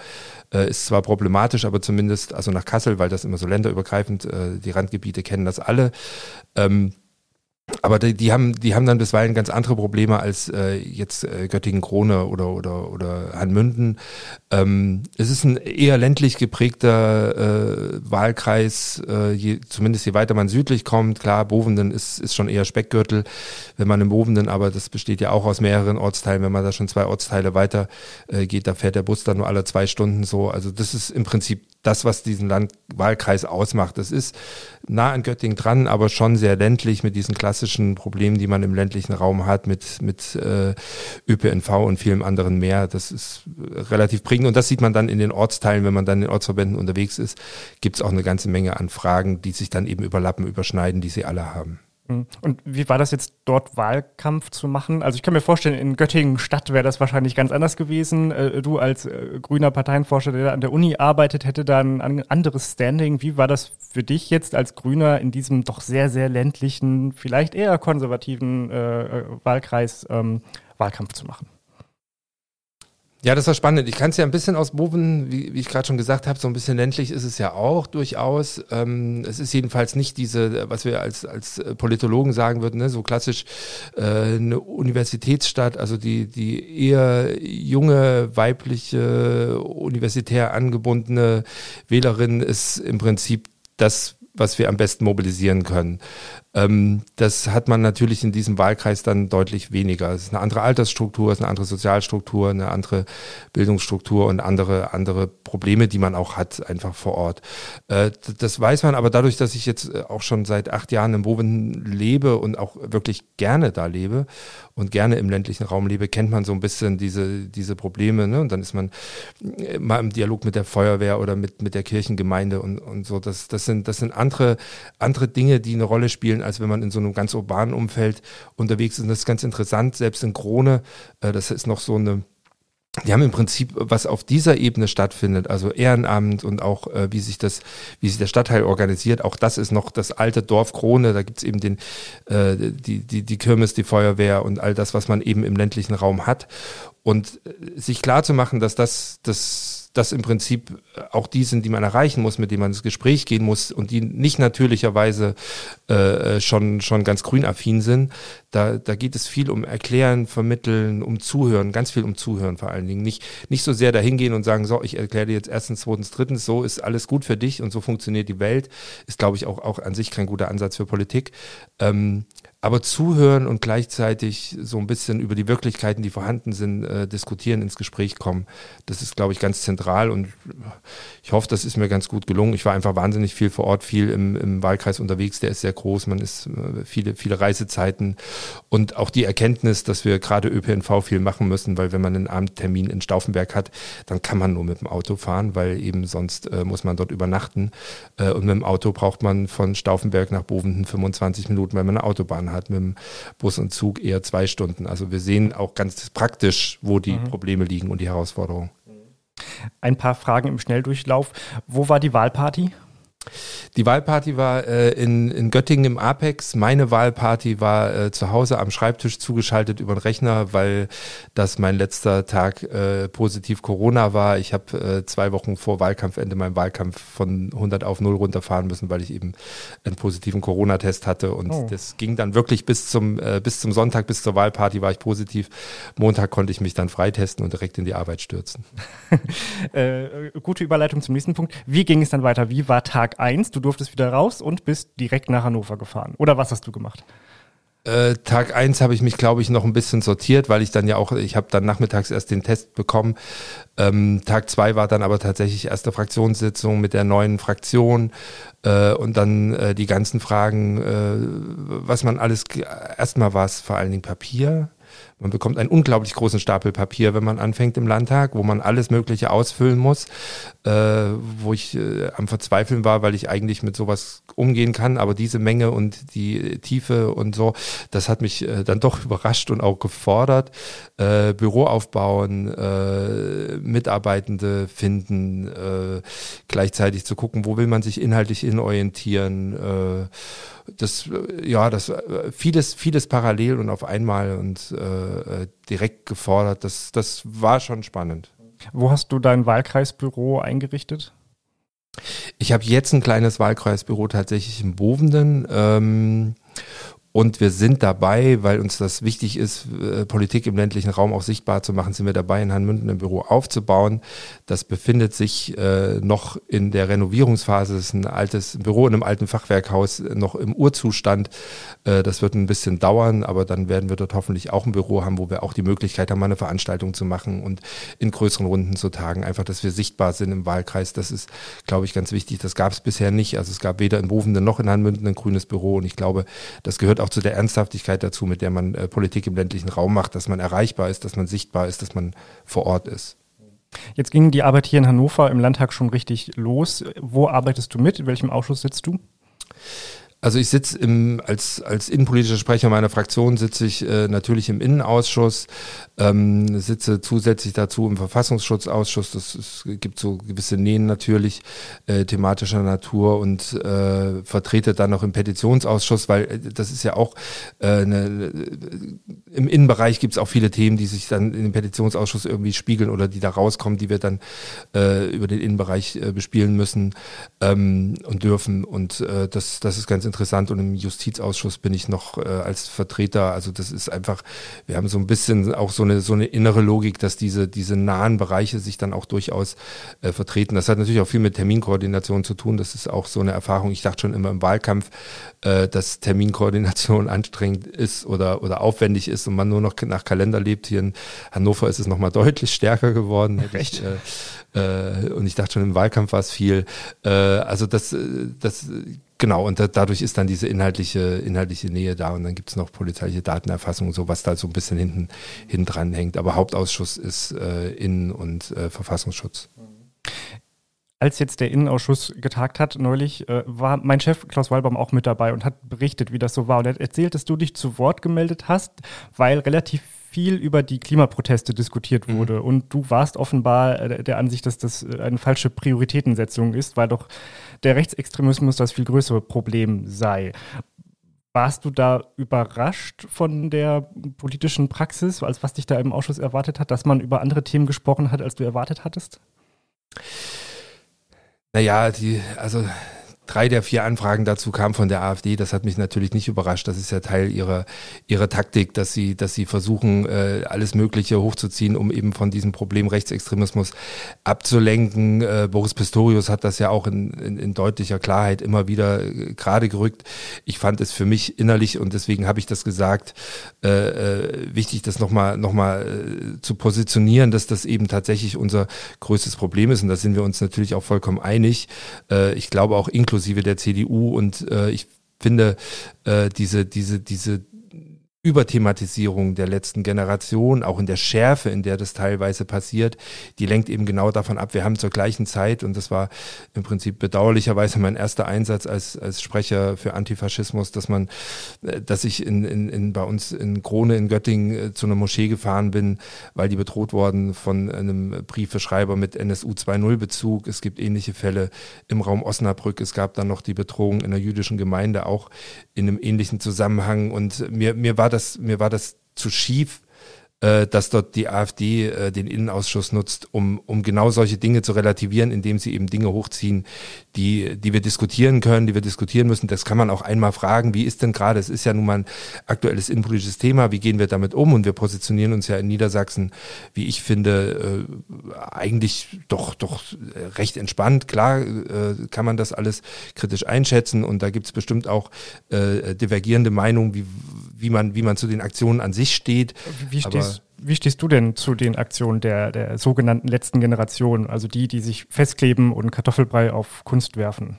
äh, ist zwar problematisch, aber zumindest, also nach Kassel, weil das immer so länderübergreifend, äh, die Randgebiete kennen das alle. Ähm, aber die, die, haben, die haben dann bisweilen ganz andere Probleme als äh, jetzt äh, Göttingen-Krone oder, oder, oder Hanmünden. Ähm, es ist ein eher ländlich geprägter äh, Wahlkreis, äh, je, zumindest je weiter man südlich kommt. Klar, Bovenden ist, ist schon eher Speckgürtel, wenn man im Bovenden, aber das besteht ja auch aus mehreren Ortsteilen. Wenn man da schon zwei Ortsteile weiter äh, geht, da fährt der Bus dann nur alle zwei Stunden so. Also das ist im Prinzip das, was diesen Landwahlkreis ausmacht. Das ist nah an Göttingen dran, aber schon sehr ländlich mit diesen klassischen Problemen, die man im ländlichen Raum hat, mit, mit äh, ÖPNV und vielem anderen mehr. Das ist relativ prägend und das sieht man dann in den Ortsteilen, wenn man dann in Ortsverbänden unterwegs ist, gibt es auch eine ganze Menge an Fragen, die sich dann eben überlappen, überschneiden, die sie alle haben. Mhm. Und wie war das jetzt dort Wahlkampf zu machen? Also ich kann mir vorstellen, in Göttingen Stadt wäre das wahrscheinlich ganz anders gewesen. Äh, du als äh, grüner Parteienforscher, der an der Uni arbeitet, hätte da ein anderes Standing. Wie war das für dich jetzt als Grüner in diesem doch sehr, sehr ländlichen, vielleicht eher konservativen äh, Wahlkreis ähm, Wahlkampf zu machen? Ja, das war spannend. Ich kann es ja ein bisschen aus wie, wie ich gerade schon gesagt habe, so ein bisschen ländlich ist es ja auch durchaus. Ähm, es ist jedenfalls nicht diese, was wir als, als Politologen sagen würden, ne, so klassisch äh, eine Universitätsstadt, also die, die eher junge, weibliche, universitär angebundene Wählerin ist im Prinzip das, was wir am besten mobilisieren können. Ähm, das hat man natürlich in diesem Wahlkreis dann deutlich weniger. Es ist eine andere Altersstruktur, es ist eine andere Sozialstruktur, eine andere Bildungsstruktur und andere, andere Probleme, die man auch hat, einfach vor Ort. Äh, das weiß man, aber dadurch, dass ich jetzt äh, auch schon seit acht Jahren in Woven lebe und auch wirklich gerne da lebe und gerne im ländlichen Raum lebe, kennt man so ein bisschen diese, diese Probleme. Ne? Und dann ist man äh, mal im Dialog mit der Feuerwehr oder mit, mit der Kirchengemeinde und, und so. Das, das, sind, das sind andere, andere Dinge, die eine Rolle spielen als wenn man in so einem ganz urbanen Umfeld unterwegs ist. Und das ist ganz interessant, selbst in Krone, äh, das ist noch so eine die haben im Prinzip, was auf dieser Ebene stattfindet, also Ehrenamt und auch äh, wie sich das, wie sich der Stadtteil organisiert, auch das ist noch das alte Dorf Krone, da gibt's eben den, äh, die, die, die Kirmes, die Feuerwehr und all das, was man eben im ländlichen Raum hat. Und äh, sich klar zu machen, dass das, das das im Prinzip auch die sind, die man erreichen muss, mit denen man ins Gespräch gehen muss und die nicht natürlicherweise äh, schon, schon ganz grünaffin sind. Da, da geht es viel um Erklären, Vermitteln, um Zuhören, ganz viel um Zuhören vor allen Dingen. Nicht, nicht so sehr dahin gehen und sagen, so, ich erkläre dir jetzt erstens, zweitens, drittens, so ist alles gut für dich und so funktioniert die Welt. Ist, glaube ich, auch, auch an sich kein guter Ansatz für Politik. Ähm, aber zuhören und gleichzeitig so ein bisschen über die Wirklichkeiten, die vorhanden sind, äh, diskutieren, ins Gespräch kommen. Das ist, glaube ich, ganz zentral und ich hoffe, das ist mir ganz gut gelungen. Ich war einfach wahnsinnig viel vor Ort, viel im, im Wahlkreis unterwegs, der ist sehr groß, man ist äh, viele, viele Reisezeiten und auch die Erkenntnis, dass wir gerade ÖPNV viel machen müssen, weil wenn man einen Abendtermin in Stauffenberg hat, dann kann man nur mit dem Auto fahren, weil eben sonst äh, muss man dort übernachten äh, und mit dem Auto braucht man von Stauffenberg nach Bovenden 25 Minuten, weil man eine Autobahn hat mit dem Bus und Zug eher zwei Stunden. Also wir sehen auch ganz praktisch, wo die mhm. Probleme liegen und die Herausforderungen. Ein paar Fragen im Schnelldurchlauf. Wo war die Wahlparty? Die Wahlparty war äh, in, in Göttingen im Apex. Meine Wahlparty war äh, zu Hause am Schreibtisch zugeschaltet über den Rechner, weil das mein letzter Tag äh, positiv Corona war. Ich habe äh, zwei Wochen vor Wahlkampfende meinen Wahlkampf von 100 auf 0 runterfahren müssen, weil ich eben einen positiven Corona-Test hatte. Und oh. das ging dann wirklich bis zum, äh, bis zum Sonntag, bis zur Wahlparty war ich positiv. Montag konnte ich mich dann freitesten und direkt in die Arbeit stürzen. <laughs> äh, gute Überleitung zum nächsten Punkt. Wie ging es dann weiter? Wie war Tag 1? Du durftest wieder raus und bist direkt nach Hannover gefahren. Oder was hast du gemacht? Äh, Tag eins habe ich mich, glaube ich, noch ein bisschen sortiert, weil ich dann ja auch, ich habe dann nachmittags erst den Test bekommen. Ähm, Tag zwei war dann aber tatsächlich erste Fraktionssitzung mit der neuen Fraktion äh, und dann äh, die ganzen Fragen, äh, was man alles, erstmal war es vor allen Dingen Papier, man bekommt einen unglaublich großen Stapel Papier, wenn man anfängt im Landtag, wo man alles Mögliche ausfüllen muss, äh, wo ich äh, am Verzweifeln war, weil ich eigentlich mit sowas umgehen kann, aber diese Menge und die Tiefe und so, das hat mich äh, dann doch <laughs> überrascht und auch gefordert. Äh, Büro aufbauen, äh, Mitarbeitende finden, äh, gleichzeitig zu gucken, wo will man sich inhaltlich hin orientieren. Das, ja, das vieles, vieles parallel und auf einmal und äh, direkt gefordert. Das, das war schon spannend. Wo hast du dein Wahlkreisbüro eingerichtet? Ich habe jetzt ein kleines Wahlkreisbüro tatsächlich im Bovenden. Ähm, und wir sind dabei, weil uns das wichtig ist, äh, Politik im ländlichen Raum auch sichtbar zu machen, sind wir dabei, in Hanmünden ein Büro aufzubauen. Das befindet sich äh, noch in der Renovierungsphase. Das ist ein altes Büro in einem alten Fachwerkhaus, noch im Urzustand. Äh, das wird ein bisschen dauern, aber dann werden wir dort hoffentlich auch ein Büro haben, wo wir auch die Möglichkeit haben, eine Veranstaltung zu machen und in größeren Runden zu tagen. Einfach, dass wir sichtbar sind im Wahlkreis. Das ist, glaube ich, ganz wichtig. Das gab es bisher nicht. Also es gab weder in Bovenden noch in Hanmünden ein grünes Büro. Und ich glaube, das gehört auch zu der Ernsthaftigkeit dazu, mit der man äh, Politik im ländlichen Raum macht, dass man erreichbar ist, dass man sichtbar ist, dass man vor Ort ist. Jetzt ging die Arbeit hier in Hannover im Landtag schon richtig los. Wo arbeitest du mit? In welchem Ausschuss sitzt du? Also ich sitze im, als, als innenpolitischer Sprecher meiner Fraktion sitze ich äh, natürlich im Innenausschuss, ähm, sitze zusätzlich dazu im Verfassungsschutzausschuss. Das es gibt so gewisse Nähen natürlich äh, thematischer Natur und äh, vertrete dann noch im Petitionsausschuss, weil äh, das ist ja auch äh, eine, im Innenbereich gibt es auch viele Themen, die sich dann in dem Petitionsausschuss irgendwie spiegeln oder die da rauskommen, die wir dann äh, über den Innenbereich äh, bespielen müssen ähm, und dürfen. Und äh, das, das ist ganz interessant interessant und im Justizausschuss bin ich noch äh, als Vertreter. Also das ist einfach, wir haben so ein bisschen auch so eine so eine innere Logik, dass diese diese nahen Bereiche sich dann auch durchaus äh, vertreten. Das hat natürlich auch viel mit Terminkoordination zu tun. Das ist auch so eine Erfahrung. Ich dachte schon immer im Wahlkampf, äh, dass Terminkoordination <laughs> anstrengend ist oder oder aufwendig ist und man nur noch nach Kalender lebt. Hier in Hannover ist es noch mal deutlich stärker geworden. Recht. Ich, äh, äh, und ich dachte schon im Wahlkampf war es viel. Äh, also das, äh, das Genau, und da, dadurch ist dann diese inhaltliche, inhaltliche Nähe da und dann gibt es noch polizeiliche Datenerfassung und so, was da so ein bisschen hinten, hinten dran hängt. Aber Hauptausschuss ist äh, Innen- und äh, Verfassungsschutz. Als jetzt der Innenausschuss getagt hat neulich, äh, war mein Chef Klaus Walbaum auch mit dabei und hat berichtet, wie das so war. Und er hat erzählt, dass du dich zu Wort gemeldet hast, weil relativ viel über die Klimaproteste diskutiert mhm. wurde. Mhm. Und du warst offenbar äh, der Ansicht, dass das äh, eine falsche Prioritätensetzung ist, weil doch der Rechtsextremismus das viel größere Problem sei. Warst du da überrascht von der politischen Praxis, als was dich da im Ausschuss erwartet hat, dass man über andere Themen gesprochen hat, als du erwartet hattest? Naja, die, also Drei der vier Anfragen dazu kamen von der AfD. Das hat mich natürlich nicht überrascht. Das ist ja Teil ihrer, ihrer Taktik, dass sie, dass sie versuchen, äh, alles Mögliche hochzuziehen, um eben von diesem Problem Rechtsextremismus abzulenken. Äh, Boris Pistorius hat das ja auch in, in, in deutlicher Klarheit immer wieder äh, gerade gerückt. Ich fand es für mich innerlich und deswegen habe ich das gesagt, äh, wichtig, das nochmal noch mal, zu positionieren, dass das eben tatsächlich unser größtes Problem ist. Und da sind wir uns natürlich auch vollkommen einig. Ich glaube auch inklusive inklusive der CDU. Und äh, ich finde, äh, diese, diese, diese Überthematisierung der letzten Generation, auch in der Schärfe, in der das teilweise passiert, die lenkt eben genau davon ab. Wir haben zur gleichen Zeit, und das war im Prinzip bedauerlicherweise mein erster Einsatz als, als Sprecher für Antifaschismus, dass man, äh, dass ich in, in, in bei uns in Krone in Göttingen äh, zu einer Moschee gefahren bin, weil die bedroht worden von einem Briefeschreiber mit NSU 2.0 Bezug. Es gibt ähnliche Fälle im Raum Osnabrück. Es gab dann noch die Bedrohung in der jüdischen Gemeinde auch in einem ähnlichen Zusammenhang. Und mir, mir war das, mir war das zu schief, äh, dass dort die AfD äh, den Innenausschuss nutzt, um, um genau solche Dinge zu relativieren, indem sie eben Dinge hochziehen, die, die wir diskutieren können, die wir diskutieren müssen. Das kann man auch einmal fragen, wie ist denn gerade, es ist ja nun mal ein aktuelles innenpolitisches Thema, wie gehen wir damit um? Und wir positionieren uns ja in Niedersachsen, wie ich finde, äh, eigentlich doch, doch recht entspannt. Klar äh, kann man das alles kritisch einschätzen und da gibt es bestimmt auch äh, divergierende Meinungen, wie, wie, man, wie man zu den Aktionen an sich steht. Wie stehst, wie stehst du denn zu den Aktionen der, der sogenannten letzten Generation, also die, die sich festkleben und Kartoffelbrei auf Kunst werfen?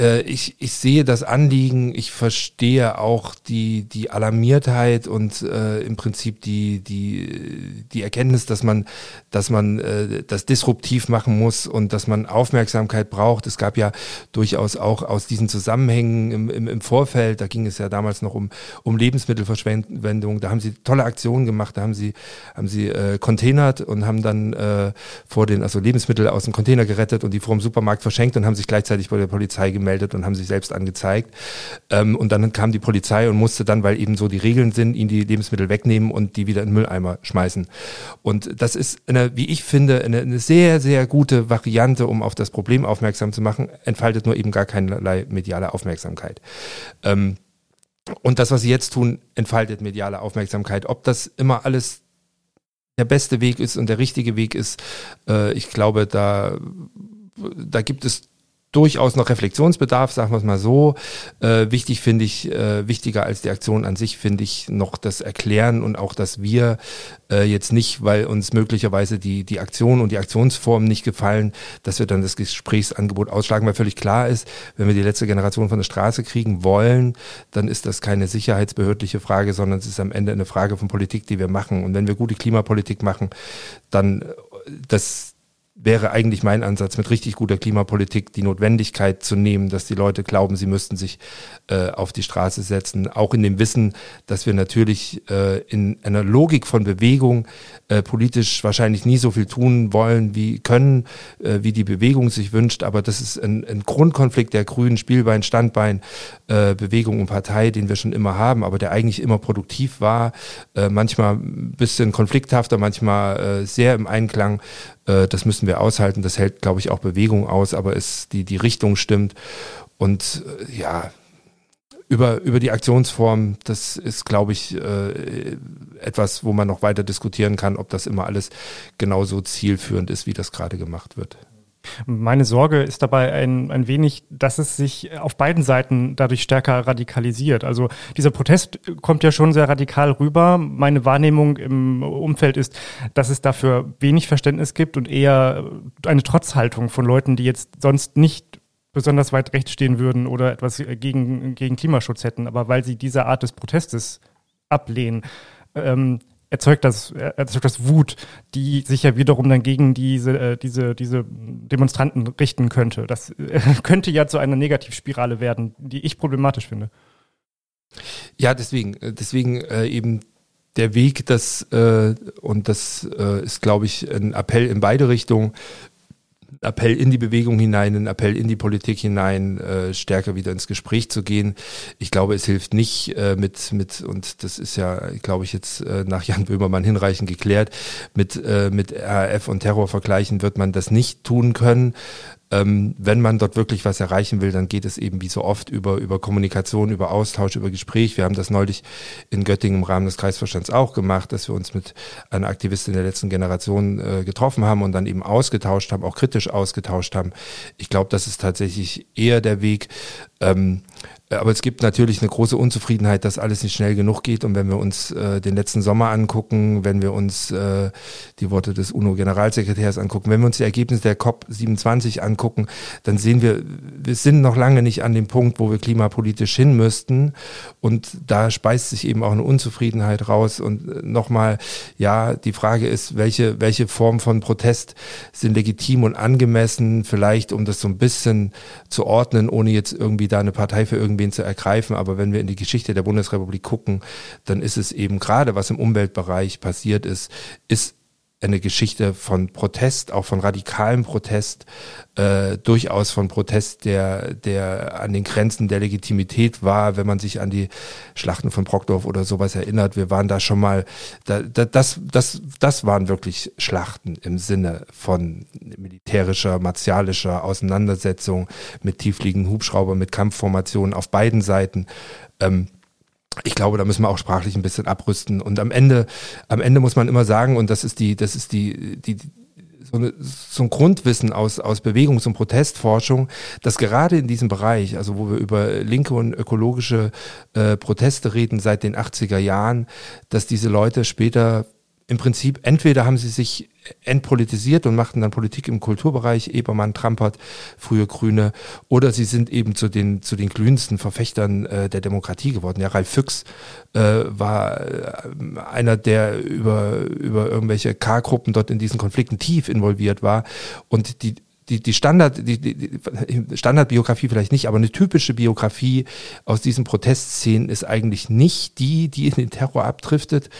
Äh, ich, ich sehe das Anliegen, ich verstehe auch die, die Alarmiertheit und äh, im Prinzip die, die, die Erkenntnis, dass man, dass man äh, das disruptiv machen muss und dass man Aufmerksamkeit braucht. Es gab ja durchaus auch aus diesen Zusammenhängen im, im, im Vorfeld, da ging es ja damals noch um, um Lebensmittelverschwendung, da haben sie tolle Aktionen gemacht, da haben sie, haben sie äh, containert und haben dann äh, vor den, also Lebensmittel aus dem Container gerettet und die vor dem Supermarkt verschenkt und haben sich gleichzeitig bei der Polizei gemeldet gemeldet und haben sich selbst angezeigt. Ähm, und dann kam die Polizei und musste dann, weil eben so die Regeln sind, ihnen die Lebensmittel wegnehmen und die wieder in den Mülleimer schmeißen. Und das ist, eine, wie ich finde, eine, eine sehr, sehr gute Variante, um auf das Problem aufmerksam zu machen, entfaltet nur eben gar keinerlei mediale Aufmerksamkeit. Ähm, und das, was sie jetzt tun, entfaltet mediale Aufmerksamkeit. Ob das immer alles der beste Weg ist und der richtige Weg ist, äh, ich glaube, da, da gibt es durchaus noch Reflexionsbedarf, sagen wir es mal so. Äh, wichtig finde ich, äh, wichtiger als die Aktion an sich finde ich noch das Erklären und auch, dass wir äh, jetzt nicht, weil uns möglicherweise die, die Aktion und die Aktionsformen nicht gefallen, dass wir dann das Gesprächsangebot ausschlagen, weil völlig klar ist, wenn wir die letzte Generation von der Straße kriegen wollen, dann ist das keine sicherheitsbehördliche Frage, sondern es ist am Ende eine Frage von Politik, die wir machen. Und wenn wir gute Klimapolitik machen, dann das wäre eigentlich mein Ansatz mit richtig guter Klimapolitik, die Notwendigkeit zu nehmen, dass die Leute glauben, sie müssten sich äh, auf die Straße setzen. Auch in dem Wissen, dass wir natürlich äh, in einer Logik von Bewegung äh, politisch wahrscheinlich nie so viel tun wollen, wie können, äh, wie die Bewegung sich wünscht. Aber das ist ein, ein Grundkonflikt der Grünen, Spielbein, Standbein, äh, Bewegung und Partei, den wir schon immer haben, aber der eigentlich immer produktiv war, äh, manchmal ein bisschen konflikthafter, manchmal äh, sehr im Einklang äh, das müssen wir aushalten. Das hält, glaube ich, auch Bewegung aus, aber es, die, die Richtung stimmt. Und äh, ja, über, über die Aktionsform, das ist, glaube ich, äh, etwas, wo man noch weiter diskutieren kann, ob das immer alles genauso zielführend ist, wie das gerade gemacht wird. Meine Sorge ist dabei ein, ein wenig, dass es sich auf beiden Seiten dadurch stärker radikalisiert. Also dieser Protest kommt ja schon sehr radikal rüber. Meine Wahrnehmung im Umfeld ist, dass es dafür wenig Verständnis gibt und eher eine Trotzhaltung von Leuten, die jetzt sonst nicht besonders weit rechts stehen würden oder etwas gegen, gegen Klimaschutz hätten, aber weil sie diese Art des Protestes ablehnen. Ähm, erzeugt das, erzeugt das Wut, die sich ja wiederum dann gegen diese, äh, diese, diese Demonstranten richten könnte. Das äh, <laughs> könnte ja zu einer Negativspirale werden, die ich problematisch finde. Ja, deswegen, äh, deswegen äh, eben der Weg, das, äh, und das äh, ist, glaube ich, ein Appell in beide Richtungen, Appell in die Bewegung hinein, ein Appell in die Politik hinein, äh, stärker wieder ins Gespräch zu gehen. Ich glaube, es hilft nicht äh, mit, mit, und das ist ja, glaube ich, jetzt äh, nach Jan Böhmermann hinreichend geklärt, mit, äh, mit RAF und Terror vergleichen wird man das nicht tun können ähm, wenn man dort wirklich was erreichen will, dann geht es eben wie so oft über, über Kommunikation, über Austausch, über Gespräch. Wir haben das neulich in Göttingen im Rahmen des Kreisvorstands auch gemacht, dass wir uns mit einer Aktivistin der letzten Generation äh, getroffen haben und dann eben ausgetauscht haben, auch kritisch ausgetauscht haben. Ich glaube, das ist tatsächlich eher der Weg. Ähm, aber es gibt natürlich eine große Unzufriedenheit, dass alles nicht schnell genug geht. Und wenn wir uns äh, den letzten Sommer angucken, wenn wir uns äh, die Worte des UNO-Generalsekretärs angucken, wenn wir uns die Ergebnisse der COP27 angucken, dann sehen wir, wir sind noch lange nicht an dem Punkt, wo wir klimapolitisch hin müssten. Und da speist sich eben auch eine Unzufriedenheit raus. Und äh, nochmal, ja, die Frage ist, welche, welche Form von Protest sind legitim und angemessen, vielleicht um das so ein bisschen zu ordnen, ohne jetzt irgendwie da eine Partei für irgendwie irgendwen zu ergreifen. Aber wenn wir in die Geschichte der Bundesrepublik gucken, dann ist es eben gerade, was im Umweltbereich passiert ist, ist eine Geschichte von Protest, auch von radikalem Protest, äh, durchaus von Protest, der, der an den Grenzen der Legitimität war, wenn man sich an die Schlachten von Brockdorf oder sowas erinnert. Wir waren da schon mal, da, da, das, das, das waren wirklich Schlachten im Sinne von militärischer, martialischer Auseinandersetzung mit tiefliegenden Hubschraubern, mit Kampfformationen auf beiden Seiten. Ähm, ich glaube, da müssen wir auch sprachlich ein bisschen abrüsten. Und am Ende, am Ende muss man immer sagen, und das ist die, das ist die, die, so, eine, so ein Grundwissen aus, aus Bewegungs- und Protestforschung, dass gerade in diesem Bereich, also wo wir über linke und ökologische äh, Proteste reden seit den 80er Jahren, dass diese Leute später im Prinzip entweder haben sie sich entpolitisiert und machten dann Politik im Kulturbereich, Ebermann, Trampert, frühe Grüne, oder sie sind eben zu den, zu den glühendsten Verfechtern äh, der Demokratie geworden. Ja, Ralf Füchs äh, war äh, einer, der über, über irgendwelche K-Gruppen dort in diesen Konflikten tief involviert war und die die, die Standard, die, die Standardbiografie vielleicht nicht, aber eine typische Biografie aus diesen Protestszenen ist eigentlich nicht die, die in den Terror abdriftet,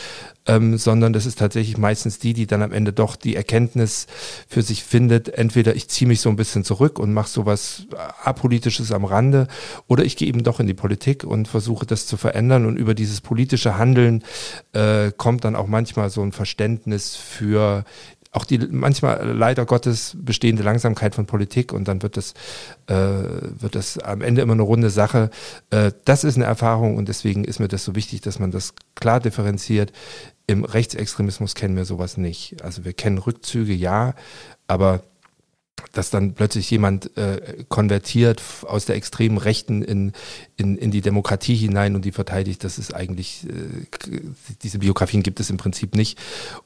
ähm, sondern das ist tatsächlich meistens die, die dann am Ende doch die Erkenntnis für sich findet, entweder ich ziehe mich so ein bisschen zurück und mache sowas apolitisches am Rande oder ich gehe eben doch in die Politik und versuche das zu verändern. Und über dieses politische Handeln äh, kommt dann auch manchmal so ein Verständnis für auch die manchmal leider Gottes bestehende Langsamkeit von Politik und dann wird das, äh, wird das am Ende immer eine runde Sache. Äh, das ist eine Erfahrung und deswegen ist mir das so wichtig, dass man das klar differenziert. Im Rechtsextremismus kennen wir sowas nicht. Also wir kennen Rückzüge, ja, aber dass dann plötzlich jemand äh, konvertiert aus der extremen Rechten in, in, in die Demokratie hinein und die verteidigt, das ist eigentlich, äh, diese Biografien gibt es im Prinzip nicht.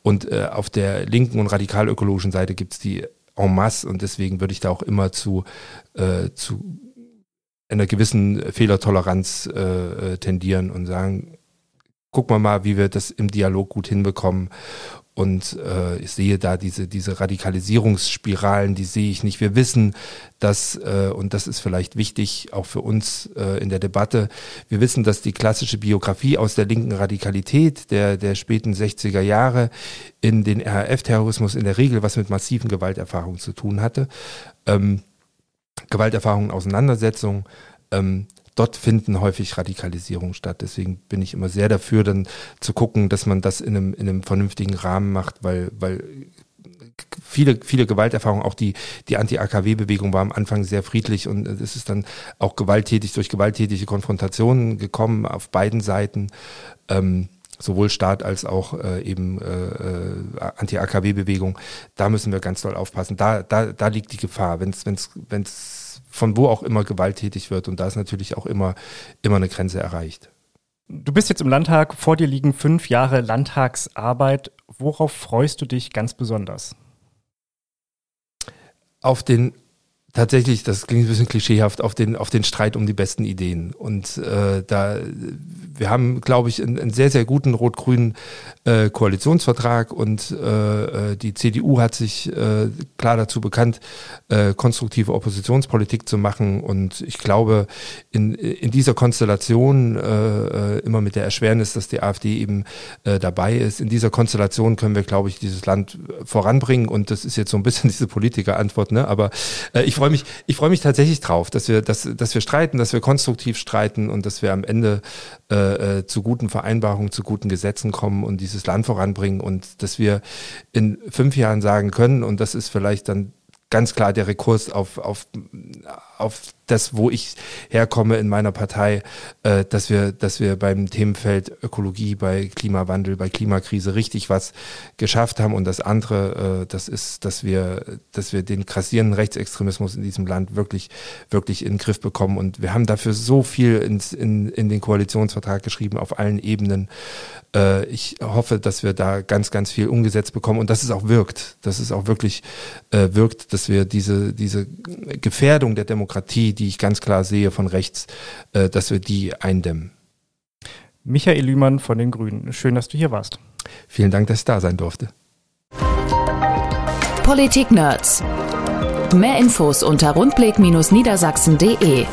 Und äh, auf der linken und radikal-ökologischen Seite gibt es die en masse und deswegen würde ich da auch immer zu, äh, zu einer gewissen Fehlertoleranz äh, äh tendieren und sagen, gucken wir mal, wie wir das im Dialog gut hinbekommen und äh, ich sehe da diese, diese Radikalisierungsspiralen, die sehe ich nicht. Wir wissen, dass, äh, und das ist vielleicht wichtig auch für uns äh, in der Debatte, wir wissen, dass die klassische Biografie aus der linken Radikalität der, der späten 60er Jahre in den RAF-Terrorismus in der Regel was mit massiven Gewalterfahrungen zu tun hatte. Ähm, Gewalterfahrungen, Auseinandersetzungen, ähm, dort finden häufig Radikalisierung statt. Deswegen bin ich immer sehr dafür, dann zu gucken, dass man das in einem, in einem vernünftigen Rahmen macht, weil, weil viele, viele Gewalterfahrungen, auch die, die Anti-AKW-Bewegung war am Anfang sehr friedlich und es ist dann auch gewalttätig durch gewalttätige Konfrontationen gekommen auf beiden Seiten. Ähm, sowohl Staat als auch äh, eben äh, äh Anti-AKW-Bewegung, da müssen wir ganz doll aufpassen. Da, da, da liegt die Gefahr, wenn es von wo auch immer gewalttätig wird. Und da ist natürlich auch immer, immer eine Grenze erreicht. Du bist jetzt im Landtag, vor dir liegen fünf Jahre Landtagsarbeit. Worauf freust du dich ganz besonders? Auf den tatsächlich, das klingt ein bisschen klischeehaft, auf den, auf den Streit um die besten Ideen. Und äh, da wir haben, glaube ich, einen, einen, sehr, sehr guten rot-grünen äh, Koalitionsvertrag und äh, äh die CDU hat sich äh, klar dazu bekannt, äh, konstruktive Oppositionspolitik zu machen. Und ich glaube, in, in dieser Konstellation, äh, immer mit der Erschwernis, dass die AfD eben äh, dabei ist, in dieser Konstellation können wir, glaube ich, dieses Land voranbringen. Und das ist jetzt so ein bisschen <laughs> diese Politikerantwort, ne? Aber äh, ich freue mich, ich freue mich tatsächlich drauf, dass wir, dass, dass wir streiten, dass wir konstruktiv streiten und dass wir am Ende äh, äh, zu guten Vereinbarungen, zu guten Gesetzen kommen und dieses Land voranbringen und dass wir in fünf Jahren sagen können, und das ist vielleicht dann ganz klar der Rekurs auf, auf, auf das, wo ich herkomme in meiner Partei, äh, dass wir, dass wir beim Themenfeld Ökologie, bei Klimawandel, bei Klimakrise richtig was geschafft haben. Und das andere, äh, das ist, dass wir, dass wir den grassierenden Rechtsextremismus in diesem Land wirklich, wirklich in den Griff bekommen. Und wir haben dafür so viel ins, in, in den Koalitionsvertrag geschrieben auf allen Ebenen. Äh, ich hoffe, dass wir da ganz, ganz viel umgesetzt bekommen und dass es auch wirkt, dass es auch wirklich äh, wirkt, dass wir diese, diese Gefährdung der Demokratie, die ich ganz klar sehe von rechts, äh, dass wir die eindämmen. Michael Lühmann von den Grünen. Schön, dass du hier warst. Vielen Dank, dass ich da sein durfte. Politik Nerds. Mehr Infos unter rundblick-niedersachsen.de.